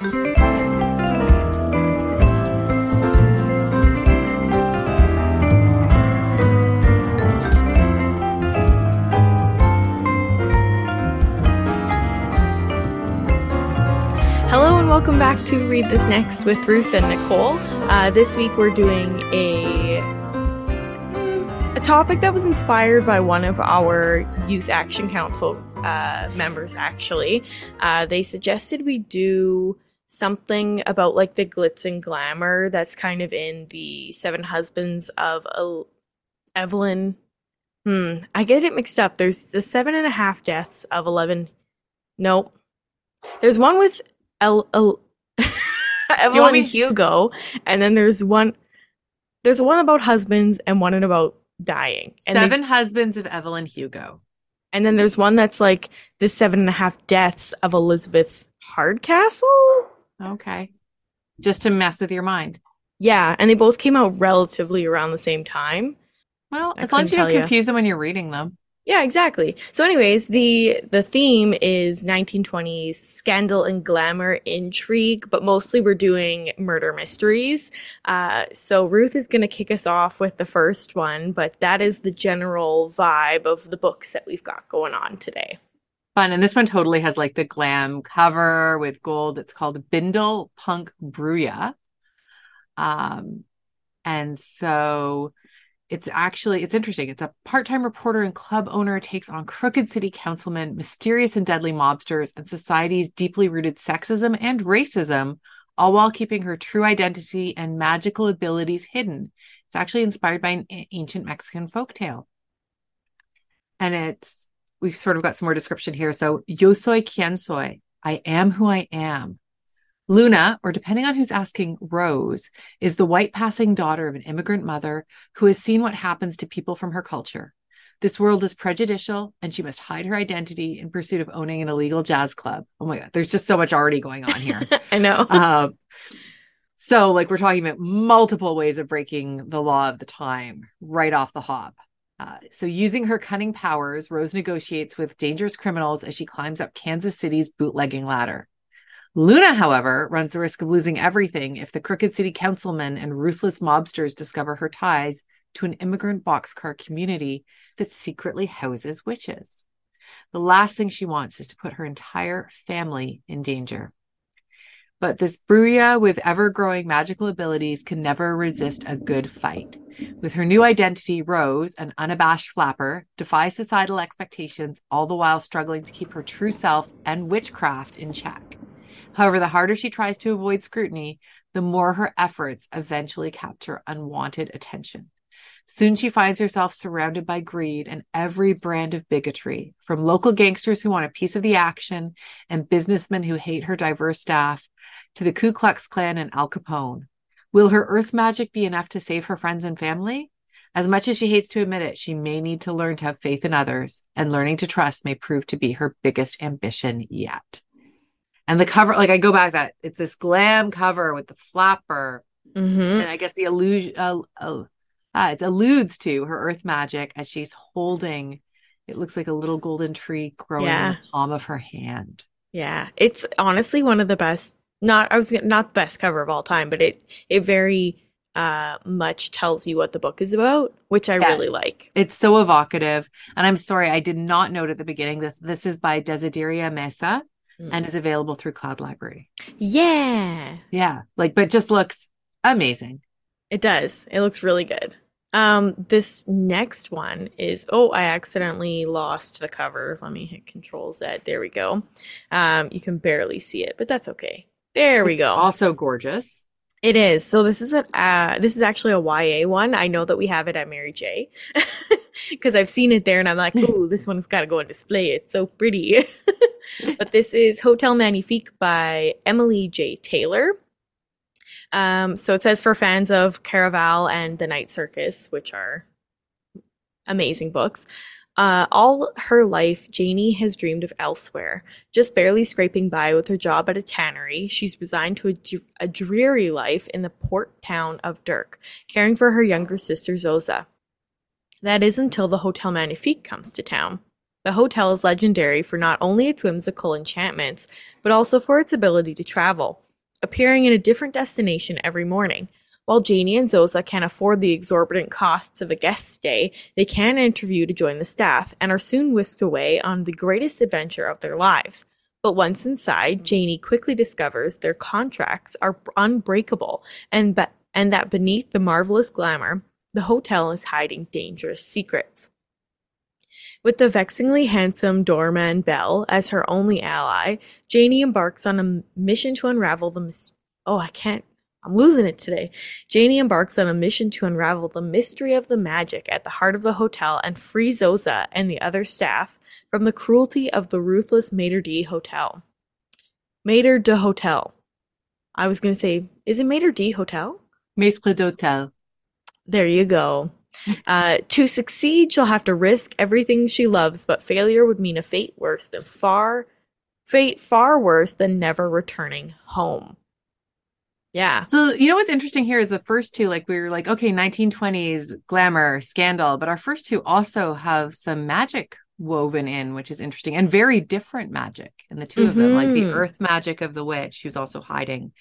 Hello and welcome back to Read This Next with Ruth and Nicole. Uh, this week we're doing a a topic that was inspired by one of our Youth Action Council uh, members. Actually, uh, they suggested we do something about like the glitz and glamour that's kind of in the Seven Husbands of El- Evelyn. Hmm, I get it mixed up. There's the seven and a half deaths of eleven. Nope. There's one with El, El Evelyn me- Hugo, and then there's one. There's one about husbands and one about dying. And they- Seven Husbands of Evelyn Hugo. and then there's one that's like the seven and a half deaths of Elizabeth Hardcastle. Okay. Just to mess with your mind. Yeah, and they both came out relatively around the same time. Well, I as long as you don't confuse them when you're reading them. Yeah, exactly. So, anyways, the the theme is 1920s scandal and glamour intrigue, but mostly we're doing murder mysteries. Uh, so Ruth is going to kick us off with the first one, but that is the general vibe of the books that we've got going on today. Fun. And this one totally has like the glam cover with gold. It's called Bindle Punk Bruja. Um, and so it's actually it's interesting. It's a part-time reporter and club owner takes on crooked city councilmen, mysterious and deadly mobsters, and society's deeply rooted sexism and racism, all while keeping her true identity and magical abilities hidden. It's actually inspired by an ancient Mexican folktale. And it's we've sort of got some more description here. So, yo soy quien soy. I am who I am. Luna, or depending on who's asking, Rose, is the white passing daughter of an immigrant mother who has seen what happens to people from her culture. This world is prejudicial, and she must hide her identity in pursuit of owning an illegal jazz club. Oh my God, there's just so much already going on here. I know. uh, so, like, we're talking about multiple ways of breaking the law of the time right off the hop. Uh, so, using her cunning powers, Rose negotiates with dangerous criminals as she climbs up Kansas City's bootlegging ladder. Luna, however, runs the risk of losing everything if the crooked city councilmen and ruthless mobsters discover her ties to an immigrant boxcar community that secretly houses witches. The last thing she wants is to put her entire family in danger. But this Bruja with ever growing magical abilities can never resist a good fight. With her new identity, Rose, an unabashed flapper, defies societal expectations, all the while struggling to keep her true self and witchcraft in check. However, the harder she tries to avoid scrutiny, the more her efforts eventually capture unwanted attention. Soon she finds herself surrounded by greed and every brand of bigotry, from local gangsters who want a piece of the action and businessmen who hate her diverse staff to the Ku Klux Klan and Al Capone. Will her earth magic be enough to save her friends and family? As much as she hates to admit it, she may need to learn to have faith in others, and learning to trust may prove to be her biggest ambition yet. And the cover, like I go back that it's this glam cover with the flapper, hmm and I guess the illusion, uh, uh, uh, it alludes to her earth magic as she's holding. It looks like a little golden tree growing Yeah. in the palm of her hand. Yeah, it's honestly one of the best. Not I was not the best cover of all time, but it it very uh much tells you what the book is about, which I Yeah. really like. It's so evocative. And I'm sorry, I did not note at the beginning that this is by Desideria Mesa Mm. and is available through Cloud Library. Yeah, Yeah, like, but just looks amazing. it does. It looks really good. Um, this next one is oh, I accidentally lost the cover. Let me hit Control Z. There we go. Um, you can barely see it, but that's okay. There we It's go. Also gorgeous. It is. So this is a uh, this is actually a YA one. I know that we have it at Mary J. Because I've seen it there and I'm like, ooh, this one's gotta go on display. It's so pretty. but this is Hotel Magnifique by Emily J. Taylor. Um, so it says for fans of Caraval and The Night Circus, which are amazing books. Uh, all her life, Janie has dreamed of elsewhere, just barely scraping by with her job at a tannery. She's resigned to a, a dreary life in the port town of Durc, caring for her younger sister Zosa. That is until the Hotel Magnifique comes to town. The hotel is legendary for not only its whimsical enchantments, but also for its ability to travel. appearing in a different destination every morning. While Janie and Zosa can't afford the exorbitant costs of a guest stay, they can interview to join the staff and are soon whisked away on the greatest adventure of their lives. But once inside, Janie quickly discovers their contracts are unbreakable and, be- and that beneath the marvelous glamour, the hotel is hiding dangerous secrets. With the vexingly handsome doorman Bel as her only ally, Janie embarks on a mission to unravel the mis- oh, I can't I'm losing it today. Janie embarks on a mission to unravel the mystery of the magic at the heart of the hotel and free Zosa and the other staff from the cruelty of the ruthless Maître D Hotel. Maître de Hotel. I was going to say, is it Maître D Hotel? Maître d'Hotel. There you go. Uh, to succeed, she'll have to risk everything she loves, but failure would mean a fate worse than far, fate far worse than never returning home. Yeah. So, you know what's interesting here is the first two, like we were like, okay, 1920s glamour, scandal, but our first two also have some magic woven in, which is interesting and very different magic in the 2 mm-hmm. of them, like the Mhm. earth magic of the witch, who's also hiding,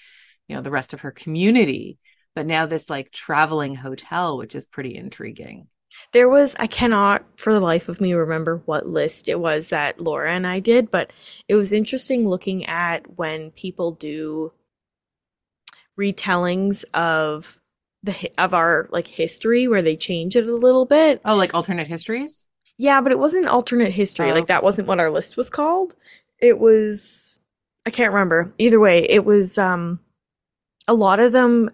you know, the rest of her community. But now this like traveling hotel, which is pretty intriguing. There was, I cannot for the life of me remember what list it was that Laura and I did, but it was interesting looking at when people do retellings of the of our like history where they change it a little bit. Oh, like alternate histories? Yeah, but it wasn't alternate history. Oh, Like that wasn't what our list was called. It was I can't remember. Either way, it was um a lot of them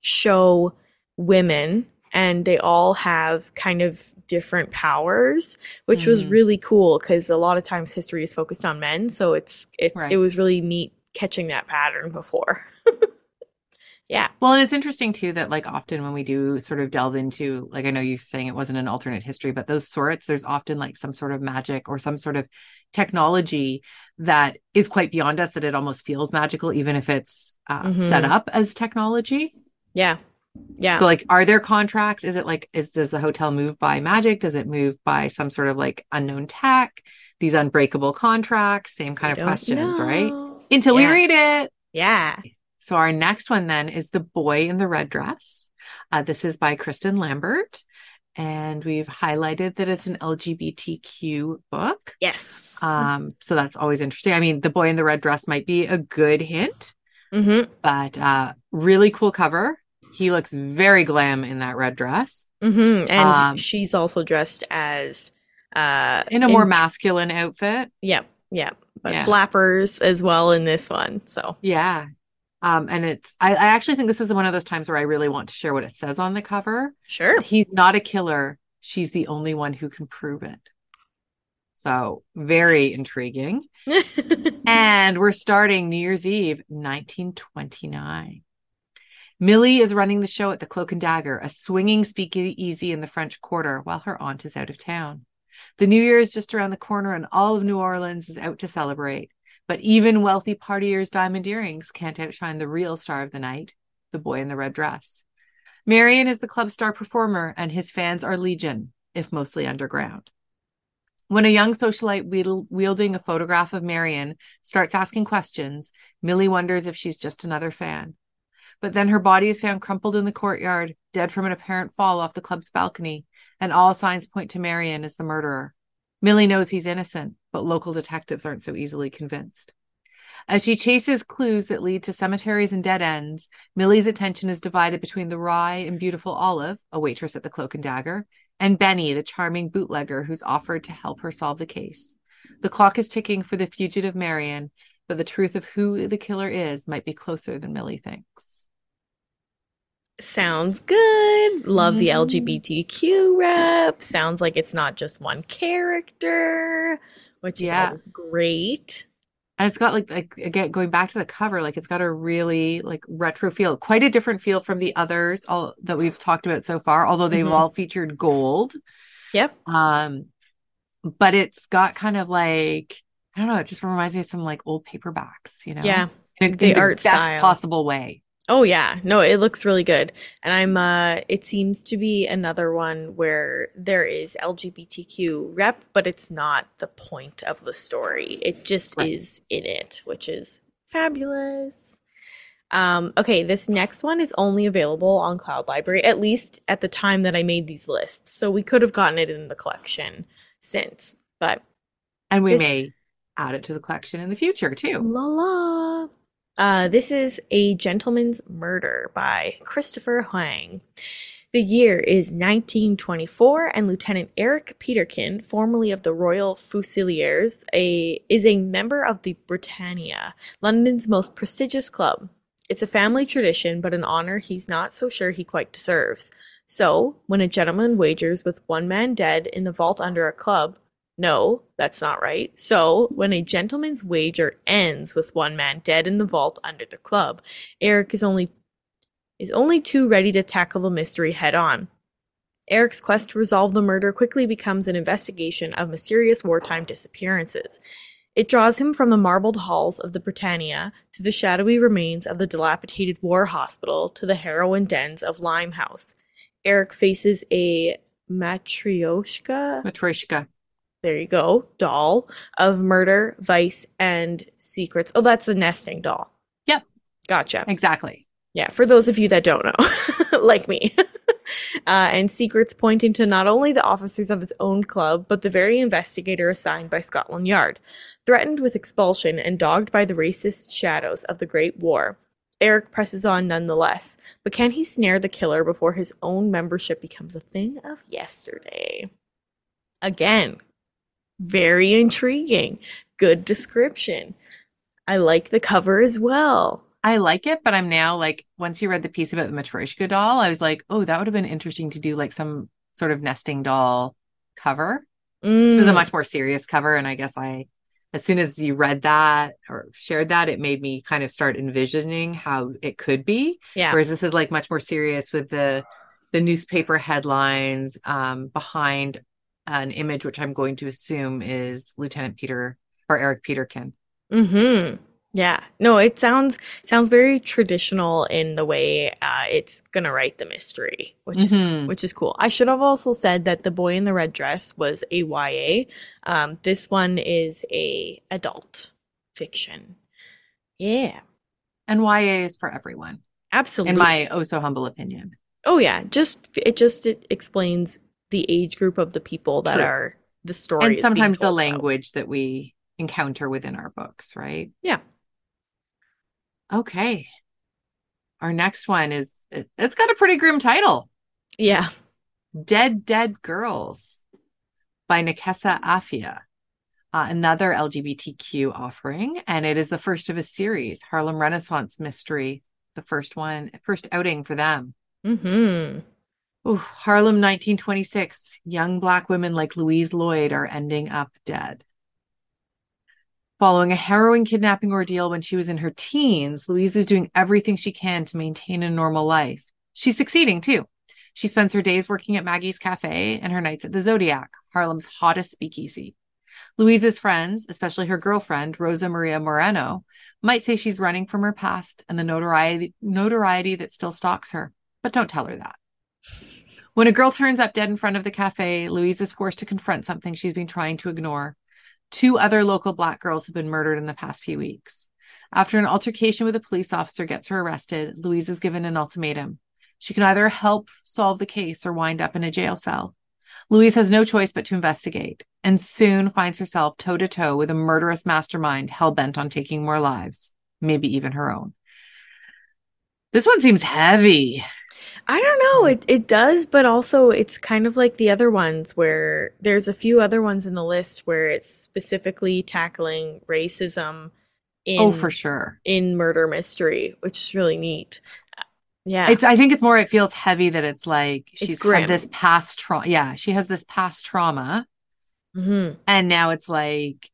show women and they all have kind of different powers, which was Mhm. really cool cuz a lot of times history is focused on men, so it's it Right. it was really neat catching that pattern before. yeah. Well, and it's interesting too that like often when we do sort of delve into like I know you're saying it wasn't an alternate history, but those sorts, there's often like some sort of magic or some sort of technology that is quite beyond us that it almost feels magical, even if it's uh, set Mhm. up as technology. Yeah. Yeah. So like are there contracts? Is it like is does the hotel move by magic? Does it move by some sort of like unknown tech? These unbreakable contracts, same kind I of questions, right? Until Yeah. we read it. Yeah. So our next one then is The Boy in the Red Dress. Uh, this is by Kristin Lambert. And we've highlighted that it's an LGBTQ book. Yes. Um, so that's always interesting. I mean, The Boy in the Red Dress might be a good hint, mhm. but uh, really cool cover. He looks very glam in that red dress hmm And Um, she's also dressed as uh in a more in- masculine outfit. Yeah, yeah. But Yeah. flappers as well in this one. So Yeah. Um, and it's, I, I actually think this is one of those times where I really want to share what it says on the cover. sure. He's not a killer. She's the only one who can prove it. So very Nice. intriguing. And we're starting New Year's Eve, 1929. Millie is running the show at the Cloak and Dagger, a swinging speakeasy in the French Quarter, while her aunt is out of town. The New Year is just around the corner, and all of New Orleans is out to celebrate. But even wealthy partiers' diamond earrings can't outshine the real star of the night, the boy in the red dress. Marion is the club star performer, and his fans are legion, if mostly underground. When a young socialite wielding a photograph of Marion starts asking questions, Millie wonders if she's just another fan. But then her body is found crumpled in the courtyard, dead from an apparent fall off the club's balcony, and all signs point to Marion as the murderer. Millie knows he's innocent, but local detectives aren't so easily convinced. As she chases clues that lead to cemeteries and dead ends, Millie's attention is divided between the wry and beautiful Olive, a waitress at the Cloak and Dagger, and Benny, the charming bootlegger who's offered to help her solve the case. The clock is ticking for the fugitive Marion, but the truth of who the killer is might be closer than Millie thinks. Sounds good. Love the Mhm. LGBTQ rep. Sounds like it's not just one character, which is Yeah. always great. And it's got like like again going back to the cover, like it's got a really like retro feel, quite a different feel from the others all that we've talked about so far, although they've Mhm. all featured gold. Yep. Um, but it's got kind of like I don't know, it just reminds me of some like old paperbacks, you know? Yeah. in, a- the in the art best style. possible way. Oh yeah. No, it looks really good. And I'm uh it seems to be another one where there is LGBTQ rep, but it's not the point of the story. It just Right. is in it, which is fabulous. Um, okay, this next one is only available on Cloud Library, at least at the time that I made these lists. So we could have gotten it in the collection since, but And we This- may add it to the collection in the future too. la la. Uh, this is A Gentleman's Murder by Christopher Huang. The year is 1924, and Lieutenant Eric Peterkin, formerly of the Royal Fusiliers, a, is a member of the Britannia, London's most prestigious club. It's a family tradition, but an honor he's not so sure he quite deserves. So, when a gentleman wagers with one man dead in the vault under a club, no, that's not right. So, when a gentleman's wager ends with one man dead in the vault under the club, Eric is only is only too ready to tackle the mystery head on. Eric's quest to resolve the murder quickly becomes an investigation of mysterious wartime disappearances. It draws him from the marbled halls of the Britannia to the shadowy remains of the dilapidated war hospital to the heroin dens of Limehouse. Eric faces a matryoshka Matryoshka. There you go, doll of murder, vice, and secrets. Oh, that's a nesting doll. Yep. Gotcha. Exactly. Yeah, for those of you that don't know, like me. uh, and secrets pointing to not only the officers of his own club, but the very investigator assigned by Scotland Yard. Threatened with expulsion and dogged by the racist shadows of the Great War, Eric presses on nonetheless. But can he snare the killer before his own membership becomes a thing of yesterday? Again, very intriguing. Good description. I like the cover as well. I like it, but I'm now like, once you read the piece about the Matryoshka doll, I was like, oh, that would have been interesting to do like some sort of nesting doll cover. This is a Mm. much more serious cover. And I guess I, as soon as you read that or shared that, it made me kind of start envisioning how it could be. yeah. Whereas this is like much more serious with the the newspaper headlines um, behind an image, which I'm going to assume is Lieutenant Peter or Eric Peterkin. Mm-hmm. Yeah. No, it sounds sounds very traditional in the way uh, it's gonna write the mystery, which is Mhm. which is cool. I should have also said that the boy in the red dress was a YA. Um, this one is a adult fiction. Yeah, And YA is for everyone, absolutely. in my oh so humble opinion. oh yeah, just it just it explains the age group of the people that True. are the story. and sometimes the told about. language that we encounter within our books, right? Yeah. Okay. Our next one is it, it's got a pretty grim title. Yeah. Dead Dead Girls by Nekesa Afia. Uh, another LGBTQ offering, and it is the first of a series, Harlem Renaissance Mystery, the first one, first outing for them. Mm-hmm. Ooh, Harlem 1926. Young Black women like Louise Lloyd are ending up dead. Following a harrowing kidnapping ordeal when she was in her teens, Louise is doing everything she can to maintain a normal life. She's succeeding too. She spends her days working at Maggie's Cafe and her nights at the Zodiac, Harlem's hottest speakeasy. Louise's friends, especially her girlfriend, Rosa Maria Moreno, might say she's running from her past and the notoriety, notoriety that still stalks her, but don't tell her that. When a girl turns up dead in front of the cafe, Louise is forced to confront something she's been trying to ignore. Two other local black girls have been murdered in the past few weeks. After an altercation with a police officer gets her arrested, Louise is given an ultimatum. She can either help solve the case or wind up in a jail cell. Louise has no choice but to investigate and soon finds herself toe to toe with a murderous mastermind hell bent on taking more lives, maybe even her own. This one seems heavy. I don't know. It it does, but also it's kind of like the other ones where there's a few other ones in the list where it's specifically tackling racism in oh, for sure. in murder mystery, which is really neat. Yeah. It's I think it's more it feels heavy that it's like she's grim. had this past trauma. Yeah, she has this past trauma hmm and now it's like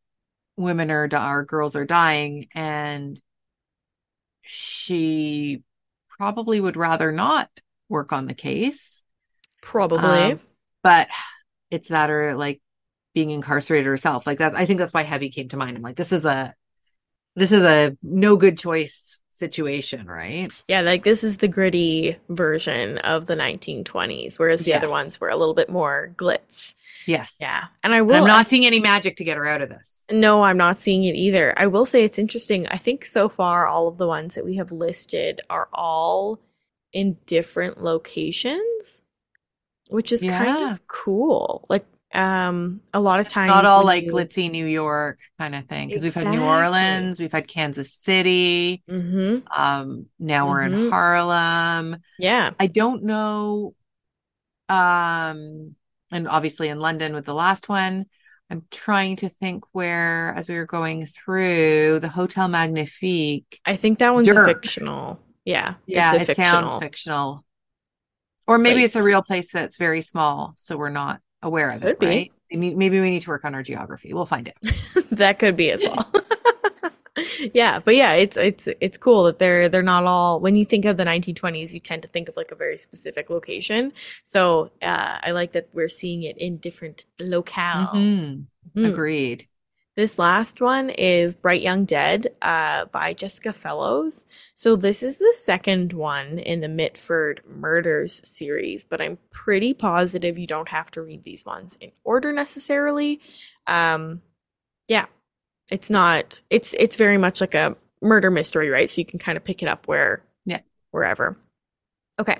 women are or girls are dying and she probably would rather not work on the case. Probably. Um, but it's that or like being incarcerated herself. Like that I think that's why heavy came to mind. I'm like this is a this is a no good choice situation, right? Yeah, like this is the gritty version of the 1920s, whereas the other ones were a little bit more glitz. Yes. Yeah. And I And will I'm not seeing any magic to get her out of this. No, I'm not seeing it either. I will say it's interesting. I think so far all of the ones that we have listed are all in different locations, which is kind of cool. Like um a lot of It's times not all like you- glitzy New York kind of thing because we've had New Orleans, we've had Kansas City, Mhm. um, now we're in Mhm. Harlem. Yeah. I don't know, um, and obviously in London with the last one. I'm trying to think where, as we were going through the Hotel Magnifique. I think that one's fictional. Yeah. Yeah, it sounds fictional. fictional. Or maybe it's a real place that's very small, so we're not aware of Could it, be. right? Maybe we need to work on our geography. We'll find it. that could be as well. yeah, but yeah, it's it's it's cool that they're they're not all when you think of the 1920s, you tend to think of like a very specific location. So uh, I like that we're seeing it in different locales. Mhm. Mhm. Agreed. This last one is Bright Young Dead uh, by Jessica Fellowes. So this is the second one in the Mitford Murders series, but I'm pretty positive you don't have to read these ones in order necessarily. Um, yeah, it's not. It's it's very much like a murder mystery, right? So you can kind of pick it up where, Yeah. wherever. Okay.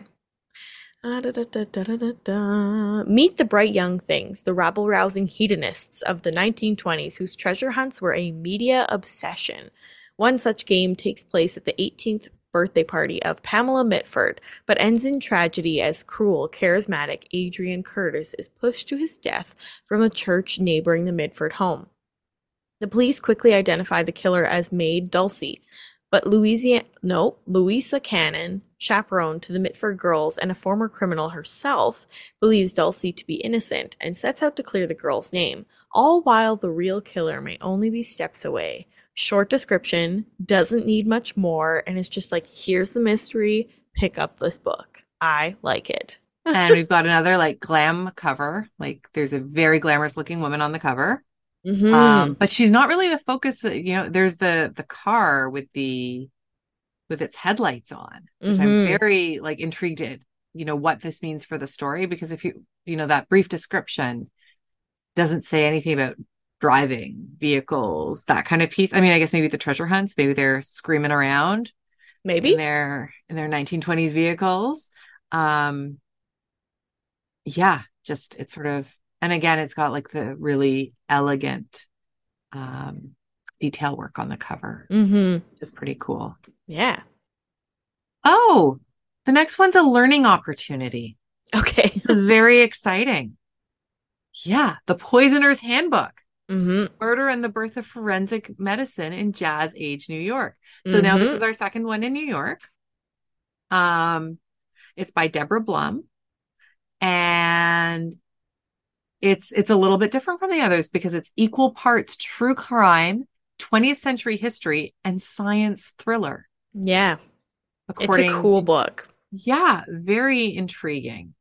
Ah, da, da, da, da. Meet the bright young things, the rabble rousing hedonists of the 1920s whose treasure hunts were a media obsession. One such game takes place at the 18th birthday party of Pamela Mitford, but ends in tragedy as cruel, charismatic Adrian Curtis is pushed to his death from a church neighboring the Mitford home. The police quickly identify the killer as Maid Dulcie, but Louisa, no, Louisa Cannon, chaperone to the Mitford girls and a former criminal herself, believes Dulcie to be innocent and sets out to clear the girl's name, all while the real killer may only be steps away. Short description, doesn't need much more, and it's just like, here's the mystery, pick up this book. I like it. and we've got another like glam cover. Like there's a very glamorous looking woman on the cover. Mhm. Um, but she's not really the focus. You know, there's the the car with the with its headlights on, which I'm Mhm. very like intrigued at, you know, what this means for the story. Because if you you know, that brief description doesn't say anything about driving vehicles, that kind of piece. I mean, I guess maybe the treasure hunts, maybe they're screaming around Maybe. in their in their 1920s vehicles. Um yeah, just it's sort of and again it's got like the really elegant um detail work on the cover, Mm-hmm. which is pretty cool. Yeah. Oh, the next one's a learning opportunity. Okay. This is very exciting. Yeah, The Poisoner's Handbook. hmm Murder and the Birth of Forensic Medicine in Jazz Age New York. So now this Mhm. is our second one in New York. Um, it's by Deborah Blum, and it's it's a little bit different from the others because it's equal parts true crime, 20th century history, and science thriller. Yeah. According it's a cool book. yeah, very intriguing.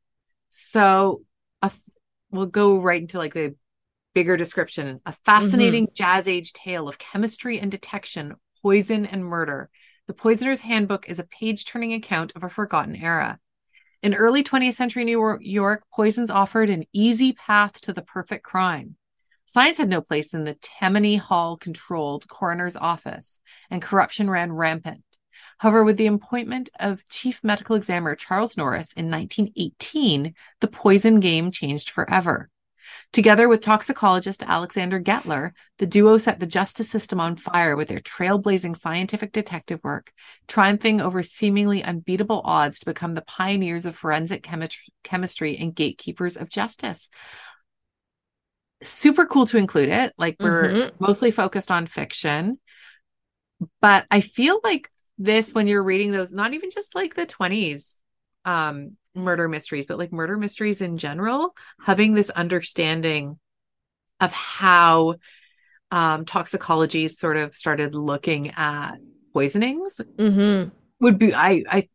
So, a f- we'll go right into like the bigger description. A fascinating mm-hmm. jazz age tale of chemistry and detection, poison and murder. The Poisoner's Handbook is a page turning account of a forgotten era. In early 20th century New York, poisons offered an easy path to the perfect crime. Science had no place in the Tammany Hall controlled coroner's office, and corruption ran rampant. However, with the appointment of Chief Medical Examiner Charles Norris in 1918, the poison game changed forever. Together with toxicologist Alexander Gettler, the duo set the justice system on fire with their trailblazing scientific detective work, triumphing over seemingly unbeatable odds to become the pioneers of forensic chemi- chemistry and gatekeepers of justice. Super cool to include it. Like we're Mhm. mostly focused on fiction, but I feel like this when you're reading those, not even just like the 20s um murder mysteries, but like murder mysteries in general, having this understanding of how um toxicology sort of started looking at poisonings hmm would be I I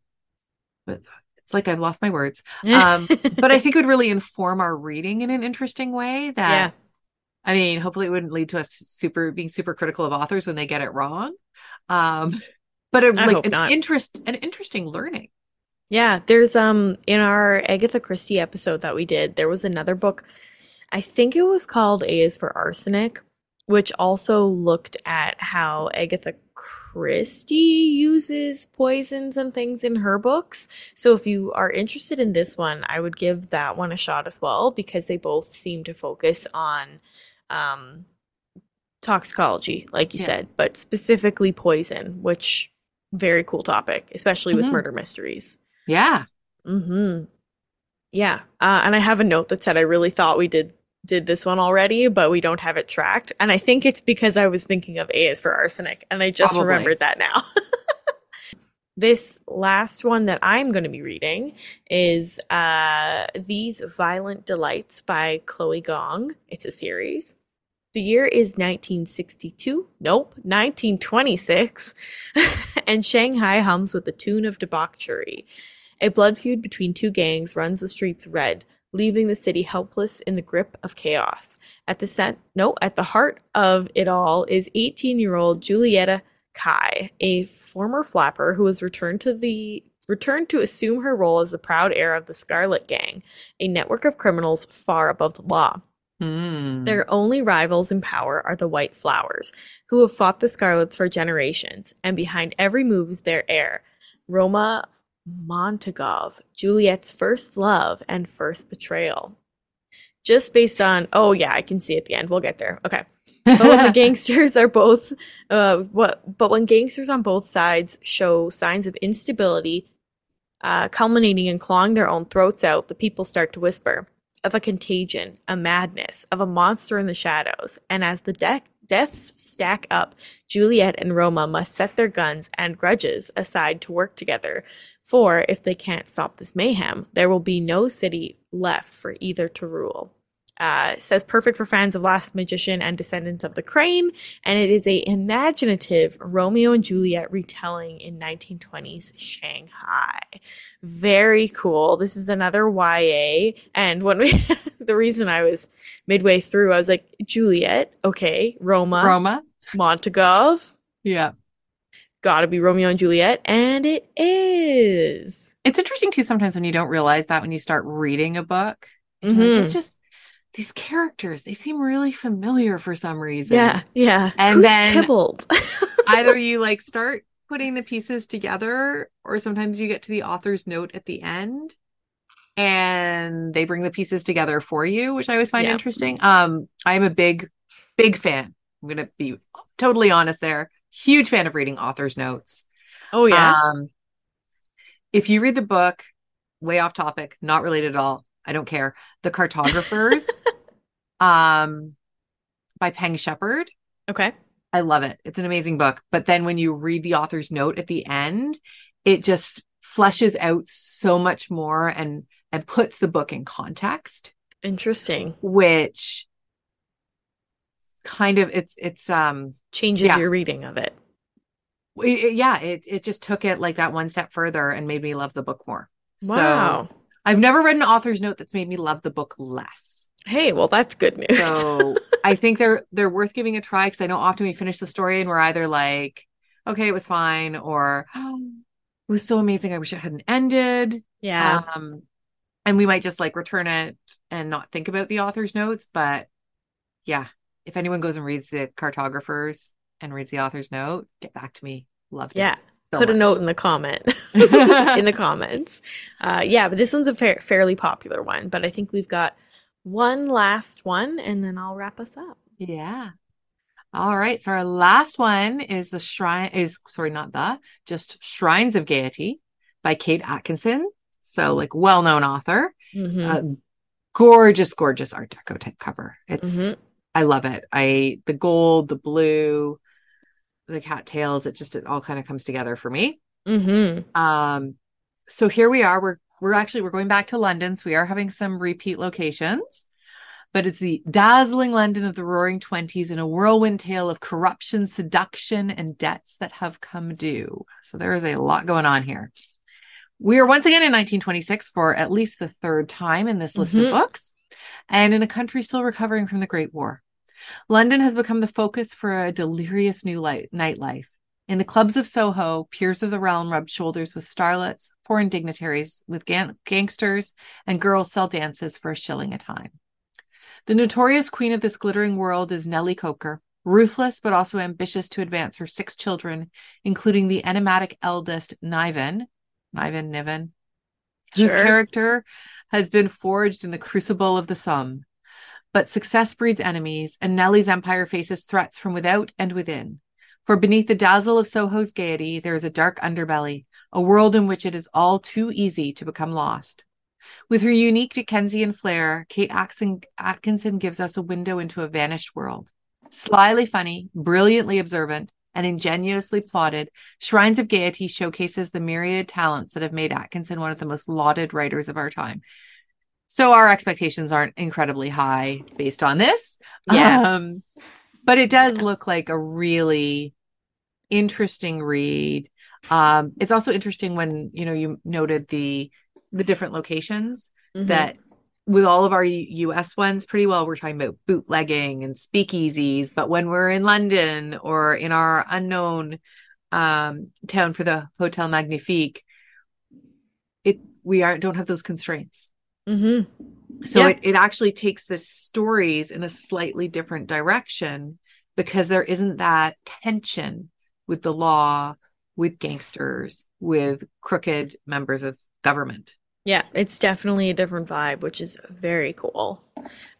but it's like I've lost my words. Um but I think it would really inform our reading in an interesting way that yeah. I mean, hopefully it wouldn't lead to us super being super critical of authors when they get it wrong. Um but a, I like an not. interest, an interesting learning. Yeah, there's um in our Agatha Christie episode that we did, there was another book. I think it was called A is for Arsenic, which also looked at how Agatha Christie uses poisons and things in her books. So if you are interested in this one, I would give that one a shot as well because they both seem to focus on um toxicology, like you Yeah. said, but specifically poison, which very cool topic, especially with Mhm. murder mysteries. Yeah. Hmm. Yeah. Uh, and I have a note that said I really thought we did did this one already, but we don't have it tracked. And I think it's because I was thinking of A is for arsenic, and I just Probably. remembered that now. this last one that I'm going to be reading is uh, These Violent Delights by Chloe Gong. It's a series. The year is 1962. Nope, 1926. and Shanghai hums with the tune of debauchery. A blood feud between two gangs runs the streets red, leaving the city helpless in the grip of chaos. At the cent- no, at the heart of it all is 18-year-old Julietta Cai, a former flapper who has returned to the returned to assume her role as the proud heir of the Scarlet Gang, a network of criminals far above the law. Hmm. Their only rivals in power are the White Flowers, who have fought the Scarlets for generations, and behind every move is their heir, Roma Montagov, Juliet's first love and first betrayal. Just based on, oh yeah, I can see at the end. We'll get there. Okay. But when the gangsters are both, uh, what? But when gangsters on both sides show signs of instability, uh, culminating in clawing their own throats out, the people start to whisper of a contagion, a madness, of a monster in the shadows. And as the de- deaths stack up, Juliet and Roma must set their guns and grudges aside to work together. For if they can't stop this mayhem, there will be no city left for either to rule. Uh, says perfect for fans of Last Magician and Descendants of the Crane, and it is a imaginative Romeo and Juliet retelling in 1920s Shanghai. Very cool. This is another YA, and when we, the reason I was midway through, I was like Juliet, okay, Roma, Roma. Montagov, Yeah. gotta be Romeo and Juliet, and it is. It's interesting too sometimes when you don't realize that when you start reading a book. You're like, it's just these characters, they seem really familiar for some reason. Yeah, yeah. And Who's then- Tybalt? Either you like start putting the pieces together, or sometimes you get to the author's note at the end and they bring the pieces together for you, which I always find Yeah. interesting. Um, I'm a big, big fan. I'm gonna be totally honest there. Huge fan of reading author's notes. oh yeah. Um, if you read the book, way off topic, not related at all. I don't care. The Cartographers, um, by Peng Shepherd. okay. I love it. It's an amazing book. But then when you read the author's note at the end, it just fleshes out so much more and and puts the book in context, Interesting. which kind of it's it's um Changes Yeah. your reading of it. it- it- yeah, it it just took it like that one step further and made me love the book more. So Wow. I've never read an author's note that's made me love the book less. hey, well, that's good news. So I think they're they're worth giving a try because I know often we finish the story and we're either like, okay, it was fine, or "Oh, it was so amazing. I wish it hadn't ended. yeah. Um, and we might just like return it and not think about the author's notes. But yeah, if anyone goes and reads the cartographers and reads the author's note, get back to me. Loved it. yeah. So Put a note in the comment in the comments. Uh, yeah, but this one's a fair, fairly popular one. But I think we've got one last one, and then I'll wrap us up. Yeah. All right. So our last one is the shrine is sorry, not the just Shrines of Gaiety by Kate Atkinson. So like well-known author. Mhm. Uh, gorgeous, gorgeous Art Deco type cover. It's Mhm. I love it. I the gold, the blue, the cattails, it just it all kind of comes together for me. Mhm. Um so here we are. We're we're actually we're going back to London. So we are having some repeat locations. But it's the dazzling London of the roaring 20s in a whirlwind tale of corruption, seduction, and debts that have come due. So there is a lot going on here. We are once again in 1926 for at least the third time in this list Mhm. of books, and in a country still recovering from the Great War. London has become the focus for a delirious new light, nightlife. In the clubs of Soho, peers of the realm rub shoulders with starlets, foreign dignitaries with gang- gangsters, and girls sell dances for a shilling a time. The notorious queen of this glittering world is Nellie Coker, ruthless but also ambitious to advance her six children, including the enigmatic eldest Niven, Niven Niven, whose character has been forged in the crucible of the Somme. But success breeds enemies, and Nellie's empire faces threats from without and within. For beneath the dazzle of Soho's gaiety, there is a dark underbelly, a world in which it is all too easy to become lost. With her unique Dickensian flair, Kate Atkinson, gives us a window into a vanished world. Slyly funny, brilliantly observant, and ingenuously plotted, Shrines of Gaiety showcases the myriad talents that have made Atkinson one of the most lauded writers of our time. So our expectations aren't incredibly high based on this. Yeah. Um, but it does look like a really interesting read. Um, it's also interesting when, you know, you noted the the different locations Mhm. that with all of our US ones, pretty well, we're talking about bootlegging and speakeasies. But when we're in London or in our unknown um, town for the Hotel Magnifique, it we aren't don't have those constraints. Mhm. So Yeah. it, it actually takes the stories in a slightly different direction because there isn't that tension with the law, with gangsters, with crooked members of government. Yeah, it's definitely a different vibe, which is very cool.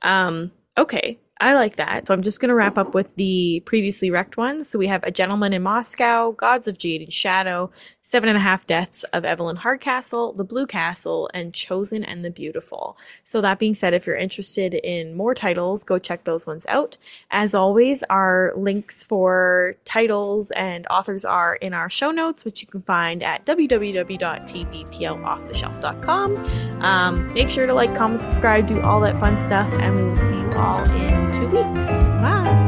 Um, okay, I like that. So I'm just going to wrap up with the previously wrecked ones. So we have A Gentleman in Moscow, Gods of Jade and Shadow, Seven and a Half Deaths of Evelyn Hardcastle, The Blue Castle, and Chosen and the Beautiful. So that being said, if you're interested in more titles, go check those ones out. As always, our links for titles and authors are in our show notes, which you can find at www.tbplofftheshelf.com. Um, make sure to like, comment, subscribe, do all that fun stuff, and we will see you all in two weeks. Bye.